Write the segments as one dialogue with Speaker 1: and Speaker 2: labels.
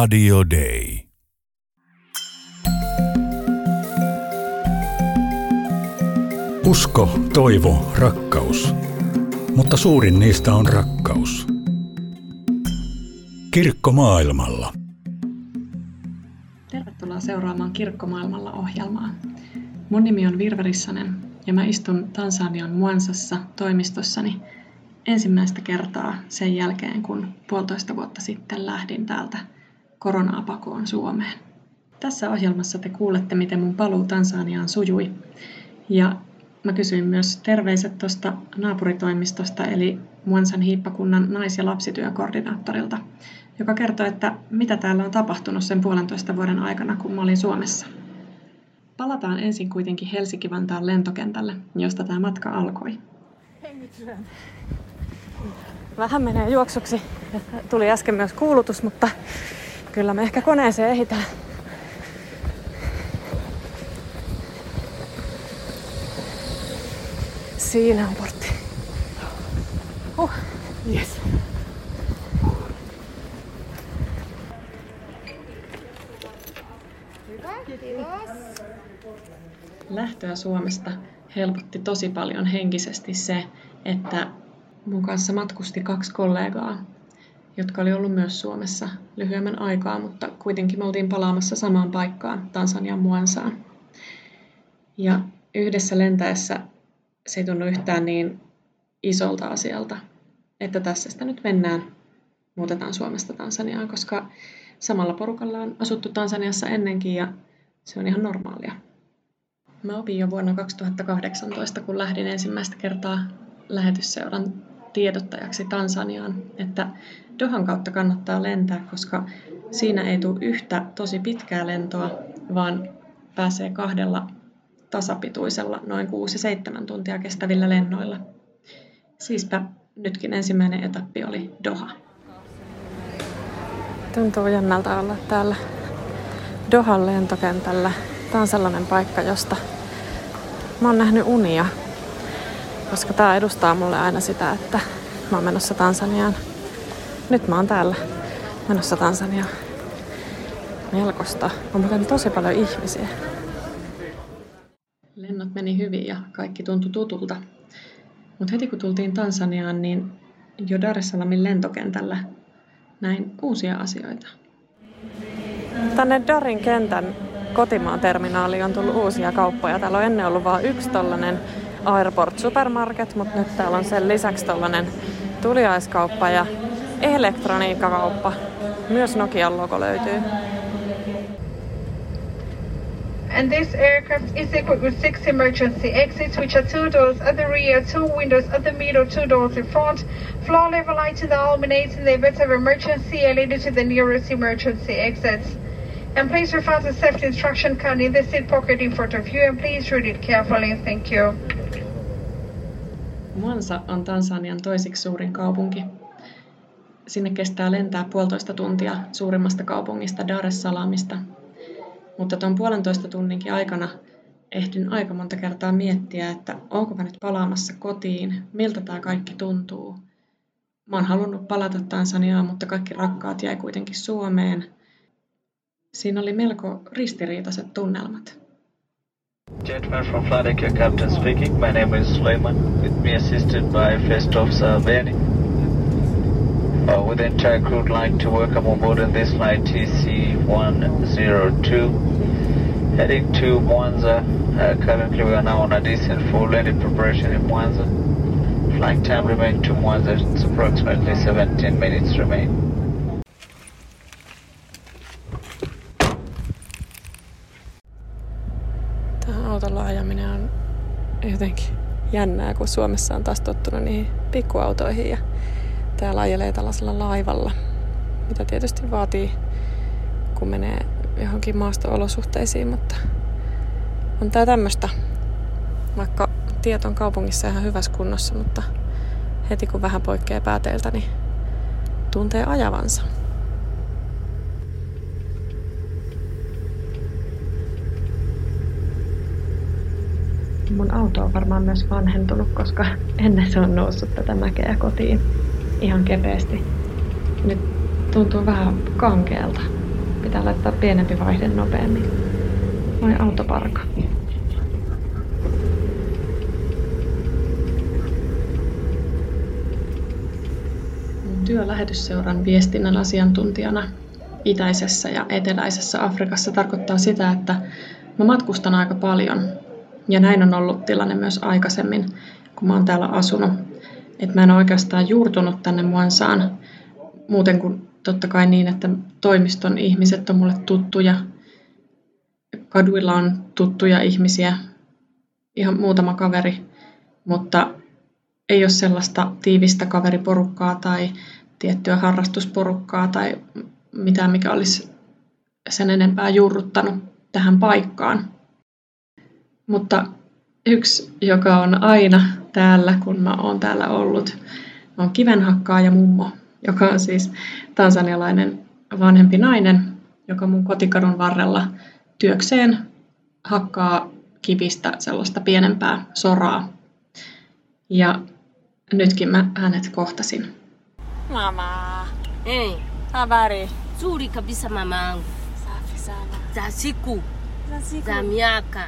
Speaker 1: Radio Day.
Speaker 2: Usko, toivo, rakkaus. Mutta suurin niistä on rakkaus. Kirkko maailmalla.
Speaker 3: Tervetuloa seuraamaan Kirkko maailmalla ohjelmaa. Mun nimi on Virve Rissanen ja mä istun Tansanian Muansassa toimistossani ensimmäistä kertaa sen jälkeen, kun puolitoista vuotta sitten lähdin täältä koronaa pakoon Suomeen. Tässä ohjelmassa te kuulette, miten mun paluu Tansaniaan sujui. Ja mä kysyin myös terveiset tuosta naapuritoimistosta, eli Muansan hiippakunnan nais- ja lapsityökoordinaattorilta, joka kertoi, että mitä täällä on tapahtunut sen puolentoista vuoden aikana, kun mä olin Suomessa. Palataan ensin kuitenkin Helsinki-Vantaan lentokentälle, josta tämä matka alkoi.
Speaker 4: Vähän menee juoksuksi. Tuli äsken myös kuulutus, mutta kyllä me ehkä koneeseen ehitään. Siinä on portti. Huh. Yes.
Speaker 3: Lähtöä Suomesta helpotti tosi paljon henkisesti se, että mun kanssa matkusti kaksi kollegaa, jotka oli ollut myös Suomessa lyhyemmän aikaa, mutta kuitenkin me oltiin palaamassa samaan paikkaan Tansanian Muansaan. Ja yhdessä lentäessä se ei tunnu yhtään niin isolta asialta, että tässä sitä nyt mennään, muutetaan Suomesta Tansaniaan, koska samalla porukalla on asuttu Tansaniassa ennenkin ja se on ihan normaalia. Mä opin jo vuonna 2018, kun lähdin ensimmäistä kertaa lähetysseuran tiedottajaksi Tansaniaan, että Dohan kautta kannattaa lentää, koska siinä ei tule yhtä tosi pitkää lentoa, vaan pääsee kahdella tasapituisella noin 6-7 tuntia kestävillä lennoilla. Siispä nytkin ensimmäinen etappi oli Doha.
Speaker 4: Tuntuu jännältä olla täällä Dohan lentokentällä. Tämä on sellainen paikka, josta mä oon nähnyt unia, koska tämä edustaa mulle aina sitä, että mä oon menossa Tansaniaan. Nyt mä oon täällä menossa Tansaniaan. Melkoista. On muuten tosi paljon ihmisiä.
Speaker 3: Lennot meni hyvin ja kaikki tuntui tutulta. Mutta heti kun tultiin Tansaniaan, niin jo Dar es Salamin lentokentällä näin uusia asioita.
Speaker 4: Tänne Darin kentän kotimaan terminaaliin on tullut uusia kauppoja. Täällä on ennen ollut vain yksi tollanen Airport Supermarket, mutta nyt täällä on sen lisäksi tollanen tuliaiskauppa ja elektroniikkakauppa. Myös Nokian logo löytyy.
Speaker 5: and this aircraft is equipped with six emergency exits, which are two doors at the rear, two windows at the middle, two doors in front, floor level lights in the illuminates in the event of emergency and leading to the nearest emergency exits. And please refer to safety instruction card in the seat pocket in front of you and please read it carefully. Thank you.
Speaker 3: Mwanza on Tansanian toisiksi suurin kaupunki. Sinne kestää lentää puolitoista tuntia suurimmasta kaupungista Dar es Salaamista mutta tuon puolentoista tunninkin aikana ehdin aika monta kertaa miettiä, että onko mä nyt palaamassa kotiin, miltä tämä kaikki tuntuu. Mä oon halunnut palata Tansaniaan, mutta kaikki rakkaat jäi kuitenkin Suomeen. Siinä oli melko ristiriitaiset tunnelmat.
Speaker 6: Gentleman from Flydeck, captain speaking. My name is Suleiman, with me assisted by First Officer Benny. Uh, with the entire crew, would like to welcome on board in this flight TC-102, heading to Mwanza. Uh, currently, we are now on a decent for landing preparation in Mwanza. Flight time remains to Mwanza. It's approximately 17 minutes remain.
Speaker 4: Autolla ajaminen on jotenkin jännää, kun Suomessa on taas tottunut niihin pikkuautoihin ja täällä ajelee tällaisella laivalla, mitä tietysti vaatii, kun menee johonkin maasto-olosuhteisiin, mutta on tää tämmöistä. Vaikka tiet on kaupungissa ihan hyvässä kunnossa, mutta heti kun vähän poikkeaa pääteiltä, niin tuntee ajavansa. Mun auto on varmaan myös vanhentunut, koska ennen se on noussut tätä mäkeä kotiin ihan kepeästi. Nyt tuntuu vähän kankealta.
Speaker 3: pitää laittaa pienempi vaihde nopeammin. Vai autoparka? Työlähetysseuran viestinnän asiantuntijana itäisessä ja eteläisessä Afrikassa tarkoittaa sitä, että mä matkustan aika paljon. Ja näin on ollut tilanne myös aikaisemmin, kun mä oon täällä asunut. Et mä en oikeastaan juurtunut tänne Muansaan muuten kuin totta kai niin, että toimiston ihmiset on mulle tuttuja. Kaduilla on tuttuja ihmisiä, ihan muutama kaveri, mutta ei ole sellaista tiivistä kaveriporukkaa tai tiettyä harrastusporukkaa tai mitään, mikä olisi sen enempää juurruttanut tähän paikkaan. Mutta yksi, joka on aina täällä, kun mä oon täällä ollut, on kivenhakkaaja mummo, joka on siis tansanialainen vanhempi nainen, joka mun kotikadun varrella työkseen hakkaa kivistä sellaista pienempää soraa. Ja nytkin mä hänet kohtasin.
Speaker 1: Mama.
Speaker 7: Hey,
Speaker 1: Habari.
Speaker 7: nzuri kabisa mamangu.
Speaker 1: Safi sana.
Speaker 7: Za siku,
Speaker 1: Za siku.
Speaker 7: za miaka.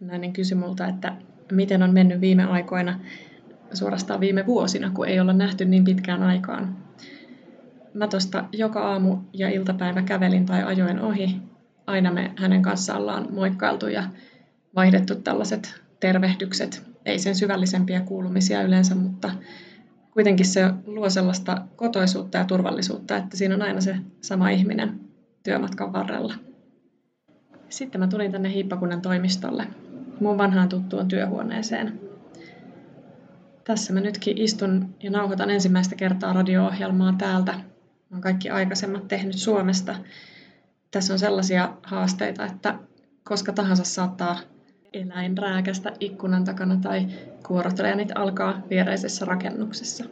Speaker 3: Nainen kysyi multa, että miten on mennyt viime aikoina, suorastaan viime vuosina, kun ei olla nähty niin pitkään aikaan. Mä tosta joka aamu ja iltapäivä kävelin tai ajoin ohi. Aina me hänen kanssaan ollaan moikkailtu ja vaihdettu tällaiset tervehdykset. Ei sen syvällisempiä kuulumisia yleensä, mutta kuitenkin se luo sellaista kotoisuutta ja turvallisuutta, että siinä on aina se sama ihminen työmatkan varrella. Sitten mä tulin tänne Hiippakunnan toimistolle, mun vanhaan tuttuun työhuoneeseen. Tässä mä nytkin istun ja nauhoitan ensimmäistä kertaa radio-ohjelmaa täältä. Mä oon kaikki aikaisemmat tehnyt Suomesta. Tässä on sellaisia haasteita, että koska tahansa saattaa eläin rääkästä ikkunan takana tai kuorotteleenit alkaa viereisessä rakennuksessa.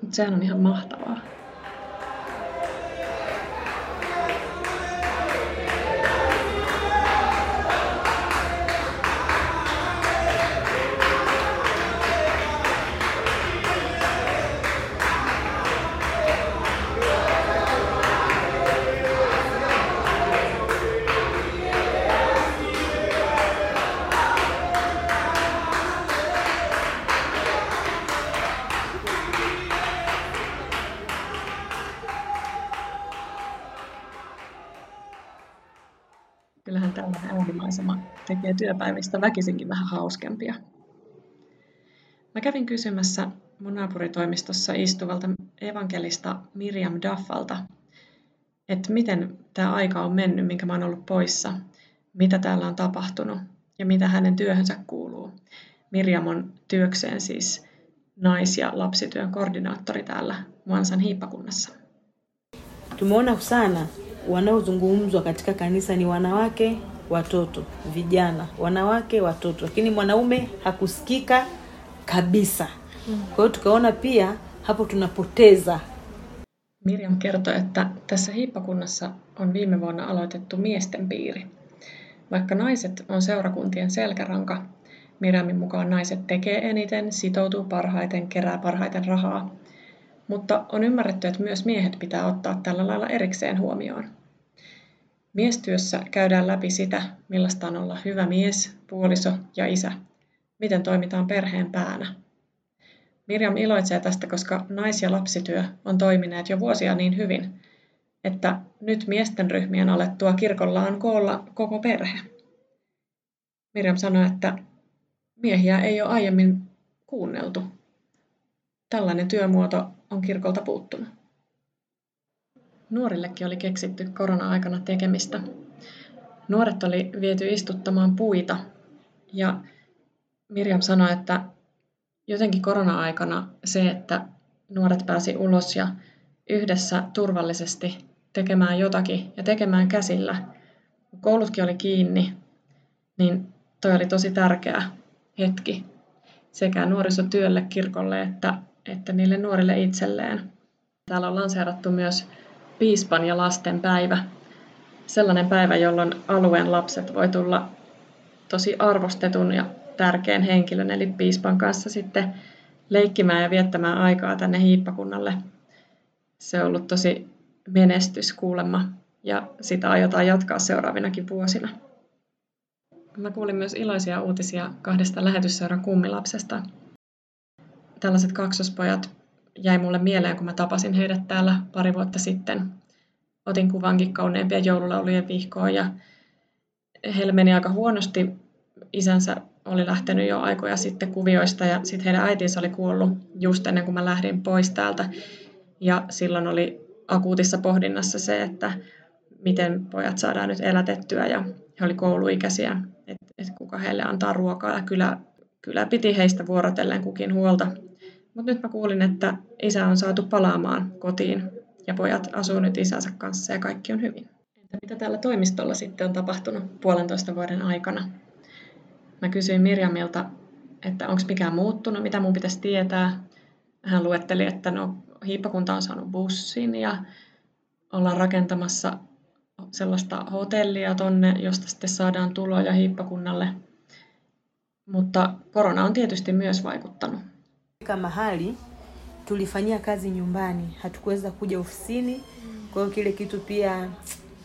Speaker 3: Mutta sehän on ihan mahtavaa. Tekee työpäivistä väkisinkin vähän hauskempia. Mä kävin kysymässä mun naapuritoimistossa istuvalta evankelista Miriam Daffalta, että miten tämä aika on mennyt, minkä mä oon ollut poissa, mitä täällä on tapahtunut ja mitä hänen työhönsä kuuluu. Miriam on työkseen siis nais- ja lapsityön koordinaattori täällä Muansan hiippakunnassa.
Speaker 8: Tumeona sana wanaozungumzwa katika kanisa ni wanawake, watoto, vijana, wanawake, watoto, lakini mwanaume hakusikika kabisa. Kwa hiyo tukaona pia hapo tunapoteza
Speaker 3: Miriam kertoi, että tässä hiippakunnassa on viime vuonna aloitettu miesten piiri. Vaikka naiset on seurakuntien selkäranka, Miriamin mukaan naiset tekee eniten, sitoutuu parhaiten, kerää parhaiten rahaa. Mutta on ymmärretty, että myös miehet pitää ottaa tällä lailla erikseen huomioon. Miestyössä käydään läpi sitä, millaista on olla hyvä mies, puoliso ja isä. Miten toimitaan perheen päänä. Mirjam iloitsee tästä, koska nais- ja lapsityö on toimineet jo vuosia niin hyvin, että nyt miesten ryhmien alettua kirkolla on koolla koko perhe. Mirjam sanoi, että miehiä ei ole aiemmin kuunneltu. Tällainen työmuoto on kirkolta puuttunut. Nuorillekin oli keksitty korona-aikana tekemistä. Nuoret oli viety istuttamaan puita ja Mirjam sanoi, että jotenkin korona-aikana se, että nuoret pääsi ulos ja yhdessä turvallisesti tekemään jotakin ja tekemään käsillä. Kun koulutkin oli kiinni, niin toi oli tosi tärkeä hetki sekä nuorisotyölle, kirkolle että, että niille nuorille itselleen. Täällä on lanseerattu myös piispan ja lasten päivä. Sellainen päivä, jolloin alueen lapset voi tulla tosi arvostetun ja tärkeän henkilön, eli piispan kanssa sitten leikkimään ja viettämään aikaa tänne hiippakunnalle. Se on ollut tosi menestys kuulemma ja sitä aiotaan jatkaa seuraavinakin vuosina. Mä kuulin myös iloisia uutisia kahdesta lähetysseuran kummilapsesta. Tällaiset kaksospojat jäi mulle mieleen, kun mä tapasin heidät täällä pari vuotta sitten. Otin kuvankin kauneimpia joululaulujen vihkoon ja heillä meni aika huonosti. Isänsä oli lähtenyt jo aikoja sitten kuvioista ja sitten heidän äitinsä oli kuollut just ennen kuin mä lähdin pois täältä. Ja silloin oli akuutissa pohdinnassa se, että miten pojat saadaan nyt elätettyä ja he oli kouluikäisiä, että et kuka heille antaa ruokaa ja kyllä, kyllä piti heistä vuorotellen kukin huolta. Mutta nyt mä kuulin, että isä on saatu palaamaan kotiin ja pojat asuu nyt isänsä kanssa ja kaikki on hyvin. Entä mitä täällä toimistolla sitten on tapahtunut puolentoista vuoden aikana? Mä kysyin Mirjamilta, että onko mikään muuttunut, mitä mun pitäisi tietää. Hän luetteli, että no, hiippakunta on saanut bussin ja ollaan rakentamassa sellaista hotellia tonne, josta sitten saadaan tuloja hiippakunnalle. Mutta korona on tietysti myös vaikuttanut.
Speaker 8: Mahali tulifanyia kazi nyumbani, hatukuweza kuja ofisini. Kwa hiyo kile kitu pia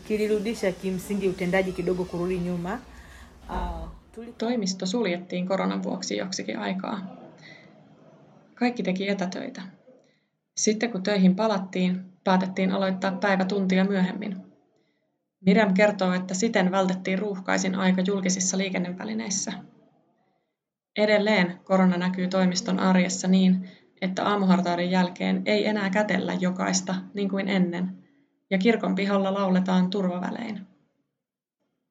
Speaker 8: kilirudisha kimsingi utendaji kidogo kurudi nyuma. Uh.
Speaker 3: Toimisto suljettiin koronan vuoksi joksikin aikaa. Kaikki teki etätöitä. Sitten kun töihin palattiin, päätettiin aloittaa päivä tuntia myöhemmin. Miriam kertoo, että siten vältettiin ruuhkaisin aika julkisissa liikennevälineissä. Edelleen korona näkyy toimiston arjessa niin, että aamuhartauden jälkeen ei enää kätellä jokaista niin kuin ennen, ja kirkon pihalla lauletaan turvavälein.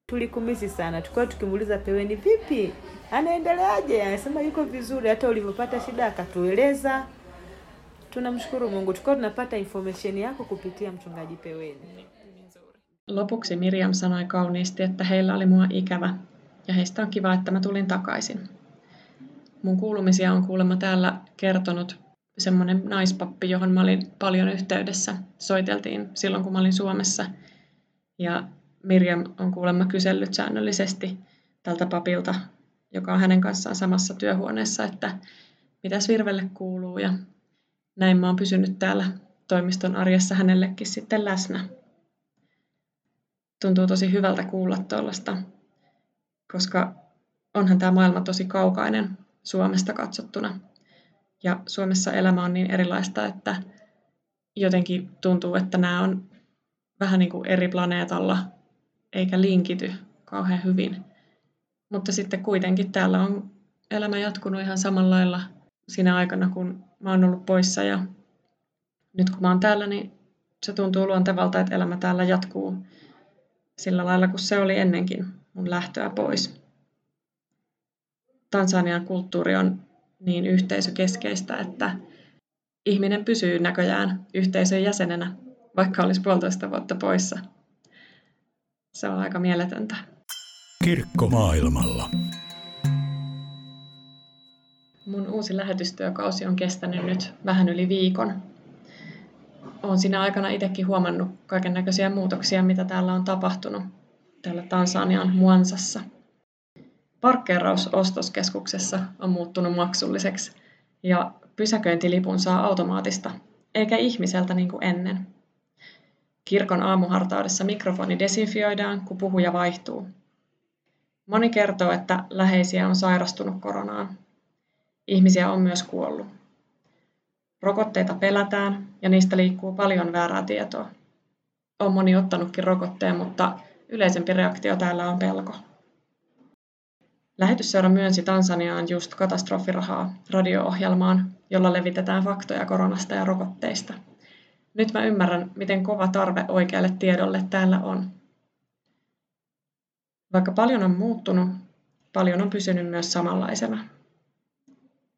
Speaker 8: Tulikumisi sana, tulikuwa tukimuuliza Peweni, vipi, anaendeleaje? Anasema yuko vizuri, hata ulivyopata shida akatueleza. Tunamshukuru Mungu, tulikuwa tunapata information yako kupitia mchungaji Peweni.
Speaker 3: Lopuksi Miriam sanoi kauniisti, että heillä oli mua ikävä, ja heistä on kiva, että mä tulin takaisin. Mun kuulumisia on kuulemma täällä kertonut semmoinen naispappi, johon mä olin paljon yhteydessä. Soiteltiin silloin, kun mä olin Suomessa. Ja Mirjam on kuulemma kysellyt säännöllisesti tältä papilta, joka on hänen kanssaan samassa työhuoneessa, että mitäs Virvelle kuuluu. Ja näin mä oon pysynyt täällä toimiston arjessa hänellekin sitten läsnä. Tuntuu tosi hyvältä kuulla tuollaista, koska onhan tämä maailma tosi kaukainen Suomesta katsottuna. Ja Suomessa elämä on niin erilaista, että jotenkin tuntuu, että nämä on vähän niin kuin eri planeetalla, eikä linkity kauhean hyvin. Mutta sitten kuitenkin täällä on elämä jatkunut ihan samalla lailla siinä aikana, kun mä oon ollut poissa. Ja nyt kun mä oon täällä, niin se tuntuu luontevalta, että elämä täällä jatkuu sillä lailla kuin se oli ennenkin mun lähtöä pois. Tansanian kulttuuri on niin yhteisökeskeistä, että ihminen pysyy näköjään yhteisön jäsenenä, vaikka olisi puolitoista vuotta poissa. Se on aika mieletöntä.
Speaker 2: Kirkko maailmalla.
Speaker 3: Mun uusi lähetystyökausi on kestänyt nyt vähän yli viikon. Olen siinä aikana itsekin huomannut kaiken näköisiä muutoksia, mitä täällä on tapahtunut täällä Tansanian Muansassa – Parkkeeraus ostoskeskuksessa on muuttunut maksulliseksi ja pysäköintilipun saa automaattista, eikä ihmiseltä niin kuin ennen. Kirkon aamuhartaudessa mikrofoni desinfioidaan, kun puhuja vaihtuu. Moni kertoo, että läheisiä on sairastunut koronaan. Ihmisiä on myös kuollut. Rokotteita pelätään ja niistä liikkuu paljon väärää tietoa. On moni ottanutkin rokotteen, mutta yleisempi reaktio täällä on pelko. Lähetysseura myönsi Tansaniaan just katastrofirahaa radio-ohjelmaan, jolla levitetään faktoja koronasta ja rokotteista. Nyt mä ymmärrän, miten kova tarve oikealle tiedolle täällä on. Vaikka paljon on muuttunut, paljon on pysynyt myös samanlaisena.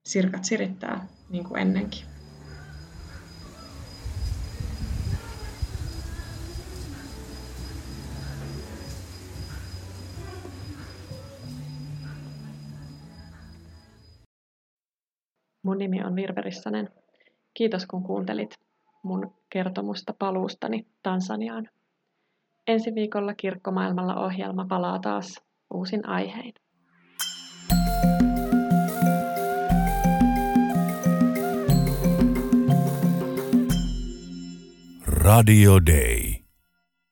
Speaker 3: Sirkat sirittää, niin kuin ennenkin. Mun nimi on Virve Rissanen. Kiitos kun kuuntelit mun kertomusta paluustani Tansaniaan. Ensi viikolla Kirkkomaailmalla ohjelma palaa taas uusin aihein.
Speaker 2: Radio Day.